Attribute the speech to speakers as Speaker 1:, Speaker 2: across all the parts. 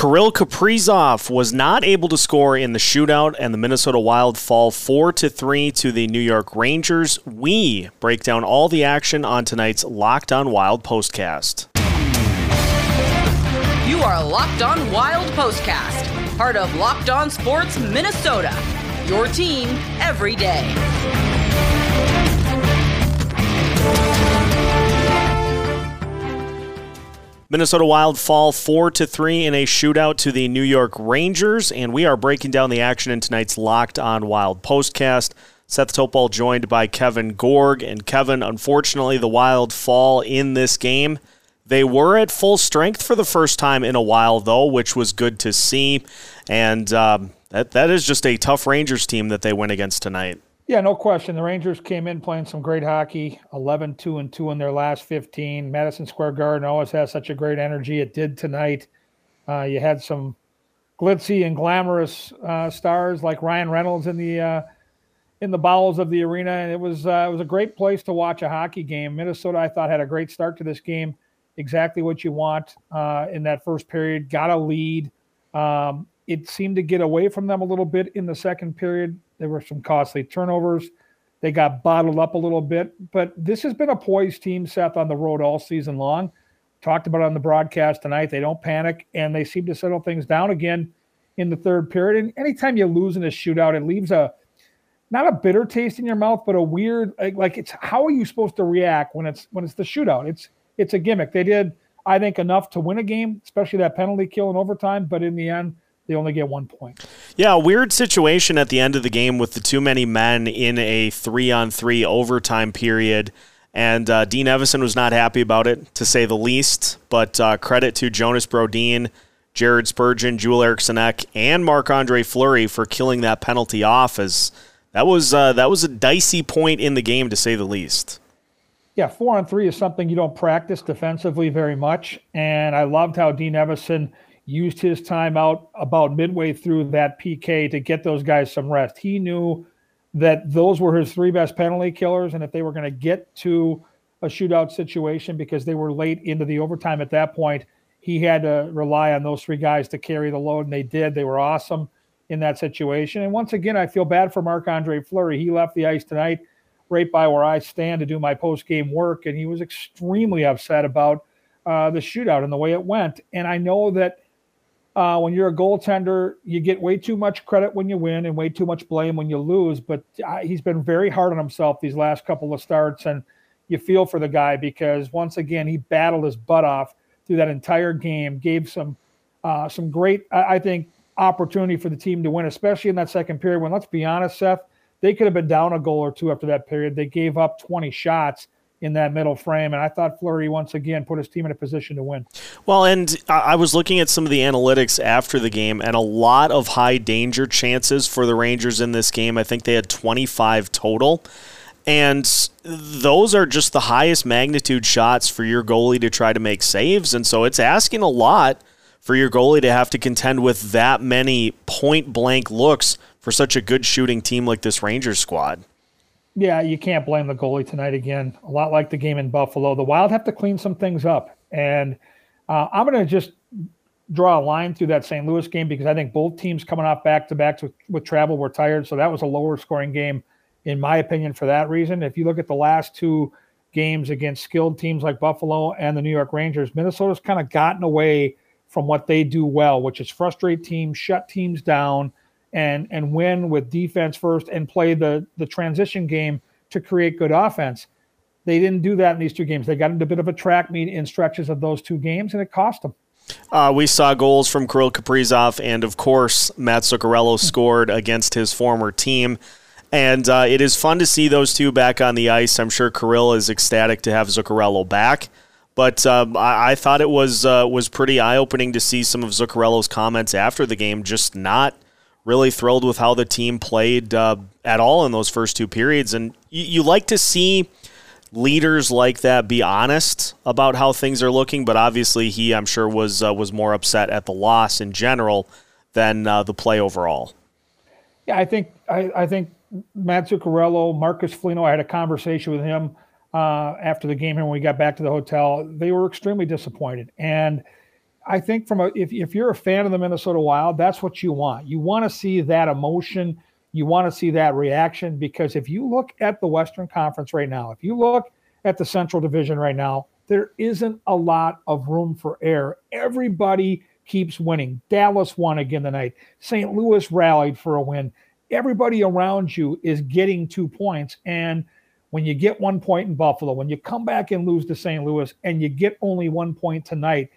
Speaker 1: Kirill Kaprizov was not able to score in the shootout, and the Minnesota Wild fall 4 to 3 to the New York Rangers. We break down all the action on tonight's Locked On Wild postcast.
Speaker 2: You are Locked On Wild Postcast, part of Locked On Sports Minnesota. Your team every day.
Speaker 1: Minnesota Wild fall 4 to 3 in a shootout to the New York Rangers and we are breaking down the action in tonight's Locked On Wild postcast. Seth Topol joined by Kevin Gorg and Kevin unfortunately the Wild fall in this game. They were at full strength for the first time in a while though, which was good to see and um, that that is just a tough Rangers team that they went against tonight.
Speaker 3: Yeah, no question. The Rangers came in playing some great hockey, 11 2 and 2 in their last 15. Madison Square Garden always has such a great energy. It did tonight. Uh, you had some glitzy and glamorous uh, stars like Ryan Reynolds in the uh, in the bowels of the arena, and it was uh, it was a great place to watch a hockey game. Minnesota, I thought, had a great start to this game. Exactly what you want uh, in that first period. Got a lead. Um, it seemed to get away from them a little bit in the second period. There were some costly turnovers. They got bottled up a little bit, but this has been a poised team, Seth, on the road all season long. Talked about on the broadcast tonight. They don't panic and they seem to settle things down again in the third period. And anytime you lose in a shootout, it leaves a not a bitter taste in your mouth, but a weird like, like it's how are you supposed to react when it's when it's the shootout? It's it's a gimmick. They did, I think, enough to win a game, especially that penalty kill in overtime. But in the end, they only get one point.
Speaker 1: Yeah, weird situation at the end of the game with the too many men in a three on three overtime period. And uh, Dean Evason was not happy about it, to say the least. But uh, credit to Jonas Brodin, Jared Spurgeon, Joel Eriksson Ek, and Marc Andre Fleury for killing that penalty off. As that was uh, that was a dicey point in the game, to say the least.
Speaker 3: Yeah, four on three is something you don't practice defensively very much. And I loved how Dean Evason – used his time out about midway through that PK to get those guys some rest. He knew that those were his three best penalty killers, and if they were going to get to a shootout situation because they were late into the overtime at that point, he had to rely on those three guys to carry the load, and they did. They were awesome in that situation. And once again, I feel bad for Marc Andre Fleury. He left the ice tonight right by where I stand to do my post game work, and he was extremely upset about uh, the shootout and the way it went. And I know that uh, when you're a goaltender, you get way too much credit when you win and way too much blame when you lose. But uh, he's been very hard on himself these last couple of starts, and you feel for the guy because once again he battled his butt off through that entire game, gave some uh, some great, I think, opportunity for the team to win, especially in that second period. When let's be honest, Seth, they could have been down a goal or two after that period. They gave up 20 shots in that middle frame. And I thought Fleury once again put his team in a position to win.
Speaker 1: Well, and I was looking at some of the analytics after the game, and a lot of high danger chances for the Rangers in this game. I think they had 25 total. And those are just the highest magnitude shots for your goalie to try to make saves. And so it's asking a lot for your goalie to have to contend with that many point blank looks for such a good shooting team like this Rangers squad.
Speaker 3: Yeah, you can't blame the goalie tonight again. A lot like the game in Buffalo. The Wild have to clean some things up. And uh, I'm going to just draw a line through that St. Louis game because I think both teams coming off back to backs with, with travel were tired. So that was a lower scoring game, in my opinion, for that reason. If you look at the last two games against skilled teams like Buffalo and the New York Rangers, Minnesota's kind of gotten away from what they do well, which is frustrate teams, shut teams down, and and win with defense first and play the the transition game to create good offense. They didn't do that in these two games. They got into a bit of a track meet in stretches of those two games, and it cost them.
Speaker 1: Uh, we saw goals from Kirill Kaprizov, and of course, Matt Zuccarello scored against his former team. And uh, it is fun to see those two back on the ice. I'm sure Kirill is ecstatic to have Zuccarello back. But um, I, I, thought it was uh, was pretty eye opening to see some of Zuccarello's comments after the game, just not – really thrilled with how the team played uh, at all in those first two periods. And you, you, like to see leaders like that be honest about how things are looking. But obviously, he, I'm sure, was uh, was more upset at the loss in general than uh, the play overall.
Speaker 3: Yeah, I think I, I think Matt Zuccarello, Marcus Foligno. I had a conversation with him uh, after the game here when we got back to the hotel. They were extremely disappointed and I think from a if if you're a fan of the Minnesota Wild, that's what you want. You want to see that emotion. You want to see that reaction because if you look at the Western Conference right now, if you look at the Central Division right now, there isn't a lot of room for error. Everybody keeps winning. Dallas won again tonight. St. Louis rallied for a win. Everybody around you is getting two points. And when you get one point in Buffalo, when you come back and lose to St. Louis and you get only one point tonight,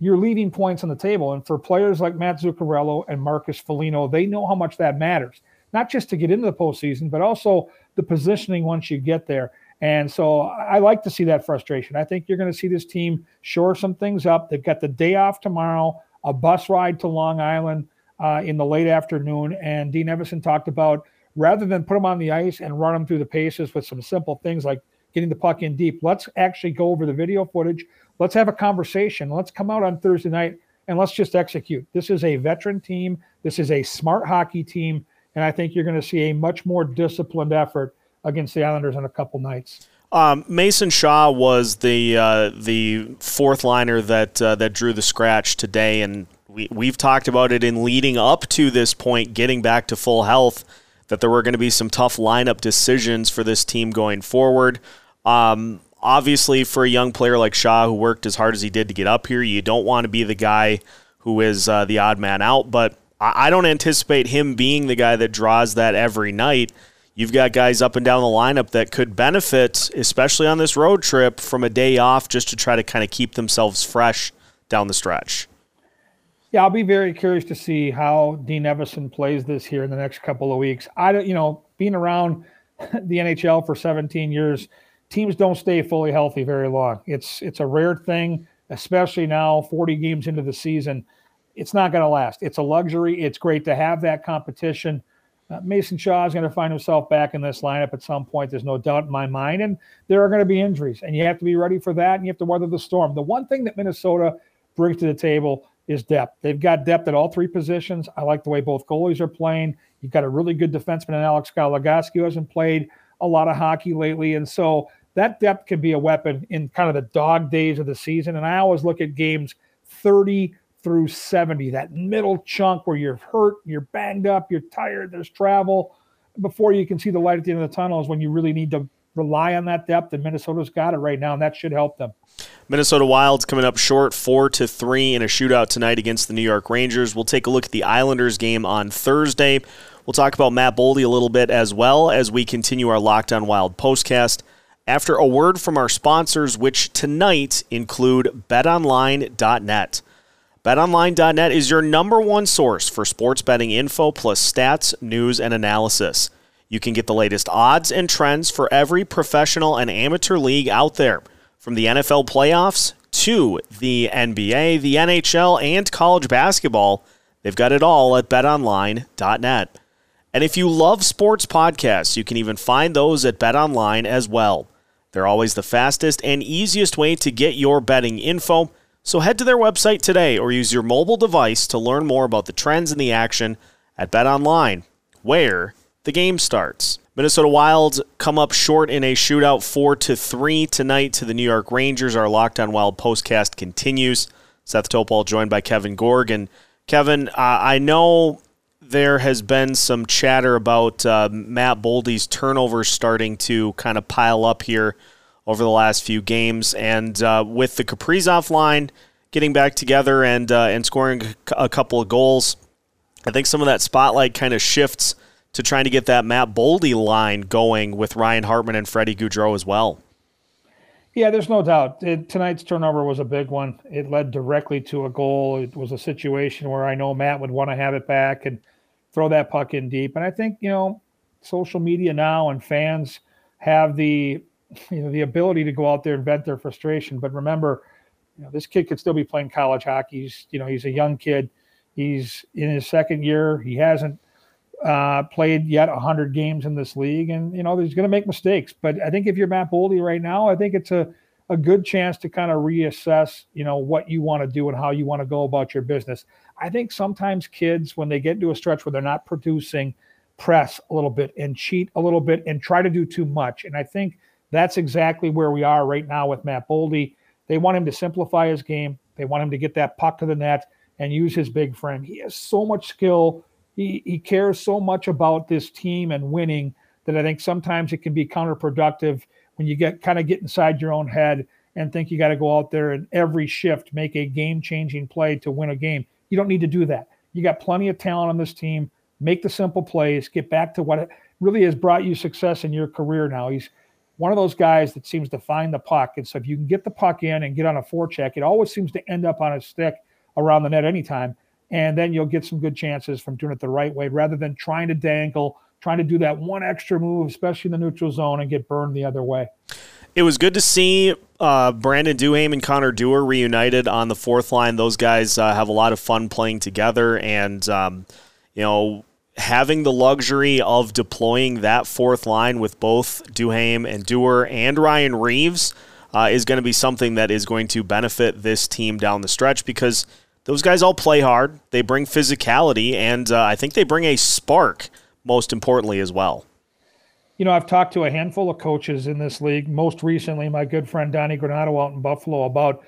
Speaker 3: you're leaving points on the table. And for players like Matt Zuccarello and Marcus Foligno, they know how much that matters, not just to get into the postseason, but also the positioning once you get there. And so I like to see that frustration. I think you're going to see this team shore some things up. They've got the day off tomorrow, a bus ride to Long Island uh, in the late afternoon. And Dean Evason talked about rather than put them on the ice and run them through the paces with some simple things like getting the puck in deep, let's actually go over the video footage. Let's have a conversation. Let's come out on Thursday night and let's just execute. This is a veteran team. This is a smart hockey team. And I think you're going to see a much more disciplined effort against the Islanders in a couple nights.
Speaker 1: Um, Mason Shaw was the uh, the fourth liner that uh, that drew the scratch today, and we we've talked about it in leading up to this point, getting back to full health that there were going to be some tough lineup decisions for this team going forward. Um, obviously, for a young player like Shaw, who worked as hard as he did to get up here, you don't want to be the guy who is uh, the odd man out. But I, I don't anticipate him being the guy that draws that every night. You've got guys up and down the lineup that could benefit, especially on this road trip, from a day off just to try to kind of keep themselves fresh down the stretch.
Speaker 3: Yeah, I'll be very curious to see how Dean Evason plays this here in the next couple of weeks. I don't, you know, being around the NHL for 17 years, teams don't stay fully healthy very long. It's it's a rare thing, especially now 40 games into the season. It's not going to last. It's a luxury. It's great to have that competition. Uh, Mason Shaw is going to find himself back in this lineup at some point. There's no doubt in my mind. And there are going to be injuries, and you have to be ready for that, and you have to weather the storm. The one thing that Minnesota brings to the table is depth. They've got depth at all three positions. I like the way both goalies are playing. You've got a really good defenseman in Alex Goligoski who hasn't played a lot of hockey lately. And so that depth can be a weapon in kind of the dog days of the season. And I always look at games 30 through 70, that middle chunk where you're hurt, you're banged up, you're tired, there's travel. Before you can see the light at the end of the tunnel is when you really need to rely on that depth. And Minnesota's got it right now, and that should help them.
Speaker 1: Minnesota Wild's coming up short, four to three in a shootout tonight against the New York Rangers. We'll take a look at the Islanders game on Thursday. We'll talk about Matt Boldy a little bit as well as we continue our Locked On Wild postcast. After a word from our sponsors, which tonight include BetOnline.net. BetOnline.net is your number one source for sports betting info plus stats, news, and analysis. You can get the latest odds and trends for every professional and amateur league out there. From the NFL playoffs to the NBA, the NHL, and college basketball, they've got it all at betonline.net. And if you love sports podcasts, you can even find those at betonline as well. They're always the fastest and easiest way to get your betting info. So head to their website today or use your mobile device to learn more about the trends in the action at BetOnline, where the game starts. Minnesota Wilds come up short in a shootout 4 to 3 tonight to the New York Rangers. Our Locked On Wild postcast continues. Seth Topol joined by Kevin Gorg. Kevin, uh, I know there has been some chatter about uh, Matt Boldy's turnovers starting to kind of pile up here over the last few games. And uh, with the Kaprizov line getting back together and, uh, and scoring a couple of goals, I think some of that spotlight kind of shifts to trying to get that Matt Boldy line going with Ryan Hartman and Freddie Gaudreau as well.
Speaker 3: Yeah, there's no doubt. It, tonight's turnover was a big one. It led directly to a goal. It was a situation where I know Matt would want to have it back and throw that puck in deep. And I think, you know, social media now and fans have the you know the ability to go out there and vent their frustration. But remember, you know, this kid could still be playing college hockey. He's, you know, he's a young kid. He's in his second year. He hasn't uh, played yet 100 games in this league, and you know he's going to make mistakes. But I think if you're Matt Boldy right now, I think it's a a good chance to kind of reassess, you know, what you want to do and how you want to go about your business. I think sometimes kids, when they get into a stretch where they're not producing, press a little bit and cheat a little bit and try to do too much. And I think that's exactly where we are right now with Matt Boldy. They want him to simplify his game, They want him to get that puck to the net and use his big frame. He has so much skill. He, he cares so much about this team and winning that I think sometimes it can be counterproductive when you get kind of get inside your own head and think you got to go out there and every shift make a game changing play to win a game. You don't need to do that. You got plenty of talent on this team. Make the simple plays, get back to what really has brought you success in your career now. He's one of those guys that seems to find the puck. And so if you can get the puck in and get on a forecheck, it always seems to end up on a stick around the net anytime. And then you'll get some good chances from doing it the right way rather than trying to dangle, trying to do that one extra move, especially in the neutral zone, and get burned the other way.
Speaker 1: It was good to see uh, Brandon Duhaime and Connor Dewar reunited on the fourth line. Those guys uh, have a lot of fun playing together, and um, you know having the luxury of deploying that fourth line with both Duhaime and Dewar and Ryan Reaves uh, is going to be something that is going to benefit this team down the stretch because those guys all play hard. They bring physicality, and uh, I think they bring a spark, most importantly, as well.
Speaker 3: You know, I've talked to a handful of coaches in this league, most recently, my good friend Donnie Granato out in Buffalo, about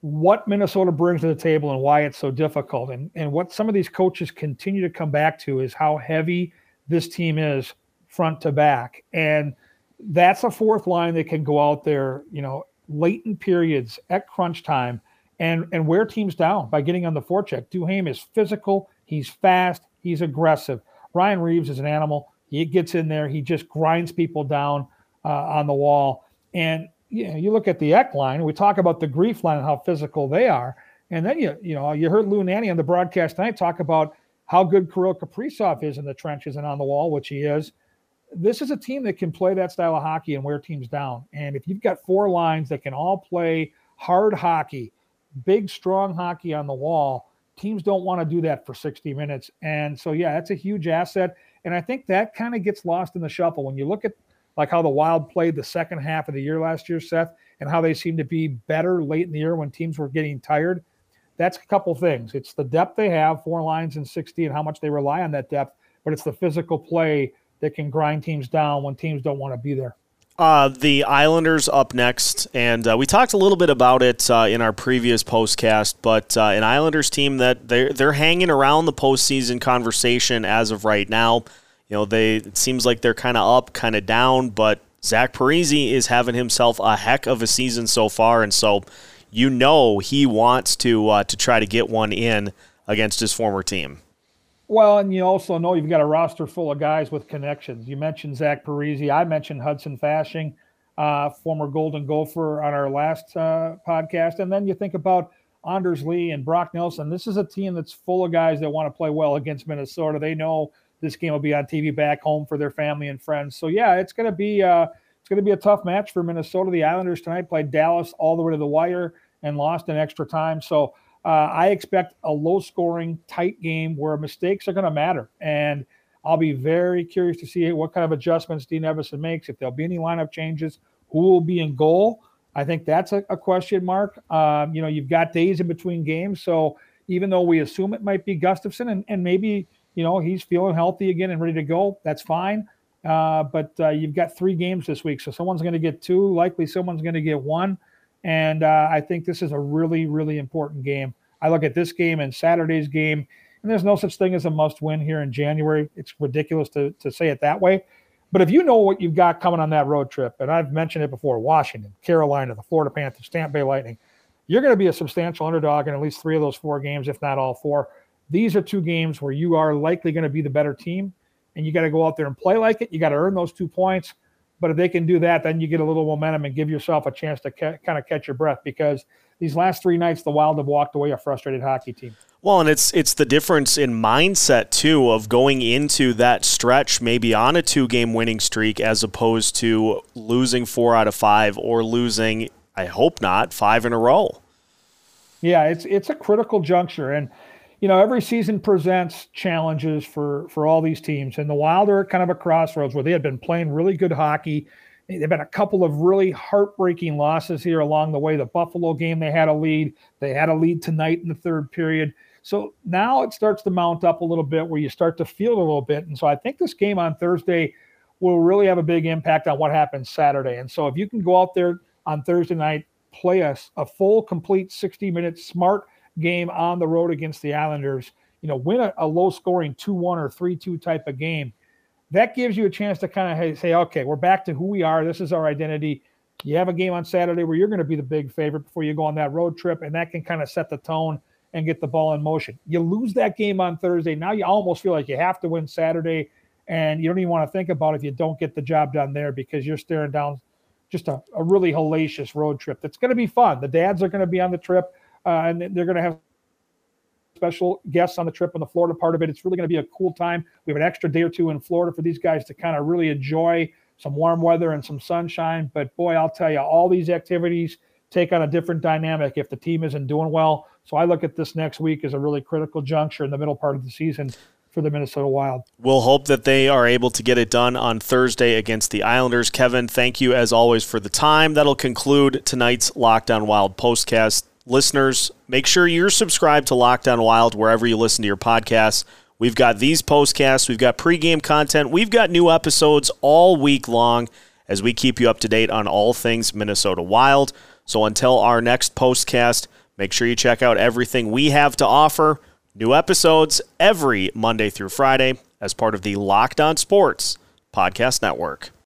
Speaker 3: what Minnesota brings to the table and why it's so difficult. And, and what some of these coaches continue to come back to is how heavy this team is front to back. And that's a fourth line that can go out there, you know, late in periods at crunch time and, and wear teams down by getting on the forecheck. Duhaime is physical, he's fast, he's aggressive. Ryan Reaves is an animal. He gets in there, he just grinds people down uh, on the wall. And you know, you look at the Ek line, we talk about the grief line and how physical they are. And then you, you know, you heard Lou Nanne on the broadcast tonight talk about how good Kirill Kaprizov is in the trenches and on the wall, which he is. This is a team that can play that style of hockey and wear teams down. And if you've got four lines that can all play hard hockey, big, strong hockey on the wall, teams don't want to do that for 60 minutes. And so, yeah, that's a huge asset. And I think that kind of gets lost in the shuffle when you look at like how the Wild played the second half of the year last year, Seth, and how they seem to be better late in the year when teams were getting tired. That's a couple things. It's the depth they have, four lines and 60, and how much they rely on that depth, but it's the physical play that can grind teams down when teams don't want to be there.
Speaker 1: Uh, the Islanders up next, and uh, we talked a little bit about it uh, in our previous postcast. But uh, an Islanders team that they're they're hanging around the postseason conversation as of right now. You know, they it seems like they're kind of up, kind of down, but Zach Parise is having himself a heck of a season so far, and so you know he wants to uh, to try to get one in against his former team.
Speaker 3: Well, and you also know you've got a roster full of guys with connections. You mentioned Zach Parise. I mentioned Hudson Fasching, uh, former Golden Gopher, on our last uh, podcast. And then you think about Anders Lee and Brock Nelson. This is a team that's full of guys that want to play well against Minnesota. They know this game will be on TV back home for their family and friends. So yeah, it's going to be uh, it's going to be a tough match for Minnesota. The Islanders tonight played Dallas all the way to the wire and lost in extra time. So uh, I expect a low-scoring, tight game where mistakes are going to matter. And I'll be very curious to see what kind of adjustments Dean Evason makes. If there'll be any lineup changes, who will be in goal? I think that's a, a question mark. Um, you know, you've got days in between games, so even though we assume it might be Gustavsson and, and maybe you know, he's feeling healthy again and ready to go. That's fine. Uh, but uh, you've got three games this week, so someone's going to get two. Likely, someone's going to get one. And uh, I think this is a really, really important game. I look at this game and Saturday's game, and there's no such thing as a must-win here in January. It's ridiculous to to say it that way. But if you know what you've got coming on that road trip, and I've mentioned it before, Washington, Carolina, the Florida Panthers, Tampa Bay Lightning, you're going to be a substantial underdog in at least three of those four games, if not all four these are two games where you are likely going to be the better team and you got to go out there and play like it. You got to earn those two points. But if they can do that, then you get a little momentum and give yourself a chance to ca- kind of catch your breath because these last three nights, the Wild have walked away a frustrated hockey team.
Speaker 1: Well, and it's it's the difference in mindset too of going into that stretch maybe on a two game winning streak as opposed to losing four out of five or losing, I hope not, five in a row.
Speaker 3: Yeah, it's it's a critical juncture and you know, every season presents challenges for for all these teams, and the Wild are kind of a crossroads where they had been playing really good hockey. They've been a couple of really heartbreaking losses here along the way. The Buffalo game, they had a lead. They had a lead tonight in the third period. So now it starts to mount up a little bit where you start to feel a little bit. And so I think this game on Thursday will really have a big impact on what happens Saturday. And so if you can go out there on Thursday night, play a, a full, complete 60 minute smart game on the road against the Islanders, you know, win a, a low scoring 2 1 or 3 2 type of game, that gives you a chance to kind of say, okay, we're back to who we are. This is our identity. You have a game on Saturday where you're going to be the big favorite before you go on that road trip, and that can kind of set the tone and get the ball in motion. You lose that game on Thursday. Now you almost feel like you have to win Saturday, and you don't even want to think about if you don't get the job done there because you're staring down just a, a really hellacious road trip that's going to be fun. The dads are going to be on the trip, uh, and they're going to have special guests on the trip on the Florida part of it. It's really going to be a cool time. We have an extra day or two in Florida for these guys to kind of really enjoy some warm weather and some sunshine. But boy, I'll tell you, all these activities take on a different dynamic if the team isn't doing well. So I look at this next week as a really critical juncture in the middle part of the season for the Minnesota Wild.
Speaker 1: We'll hope that they are able to get it done on Thursday against the Islanders. Kevin, thank you as always for the time. That'll conclude tonight's Locked On Wild postcast. Listeners, make sure you're subscribed to Locked On Wild wherever you listen to your podcasts. We've got these postcasts, we've got pregame content, we've got new episodes all week long as we keep you up to date on all things Minnesota Wild. So until our next postcast, make sure you check out everything we have to offer. New episodes every Monday through Friday as part of the Locked On Sports Podcast Network.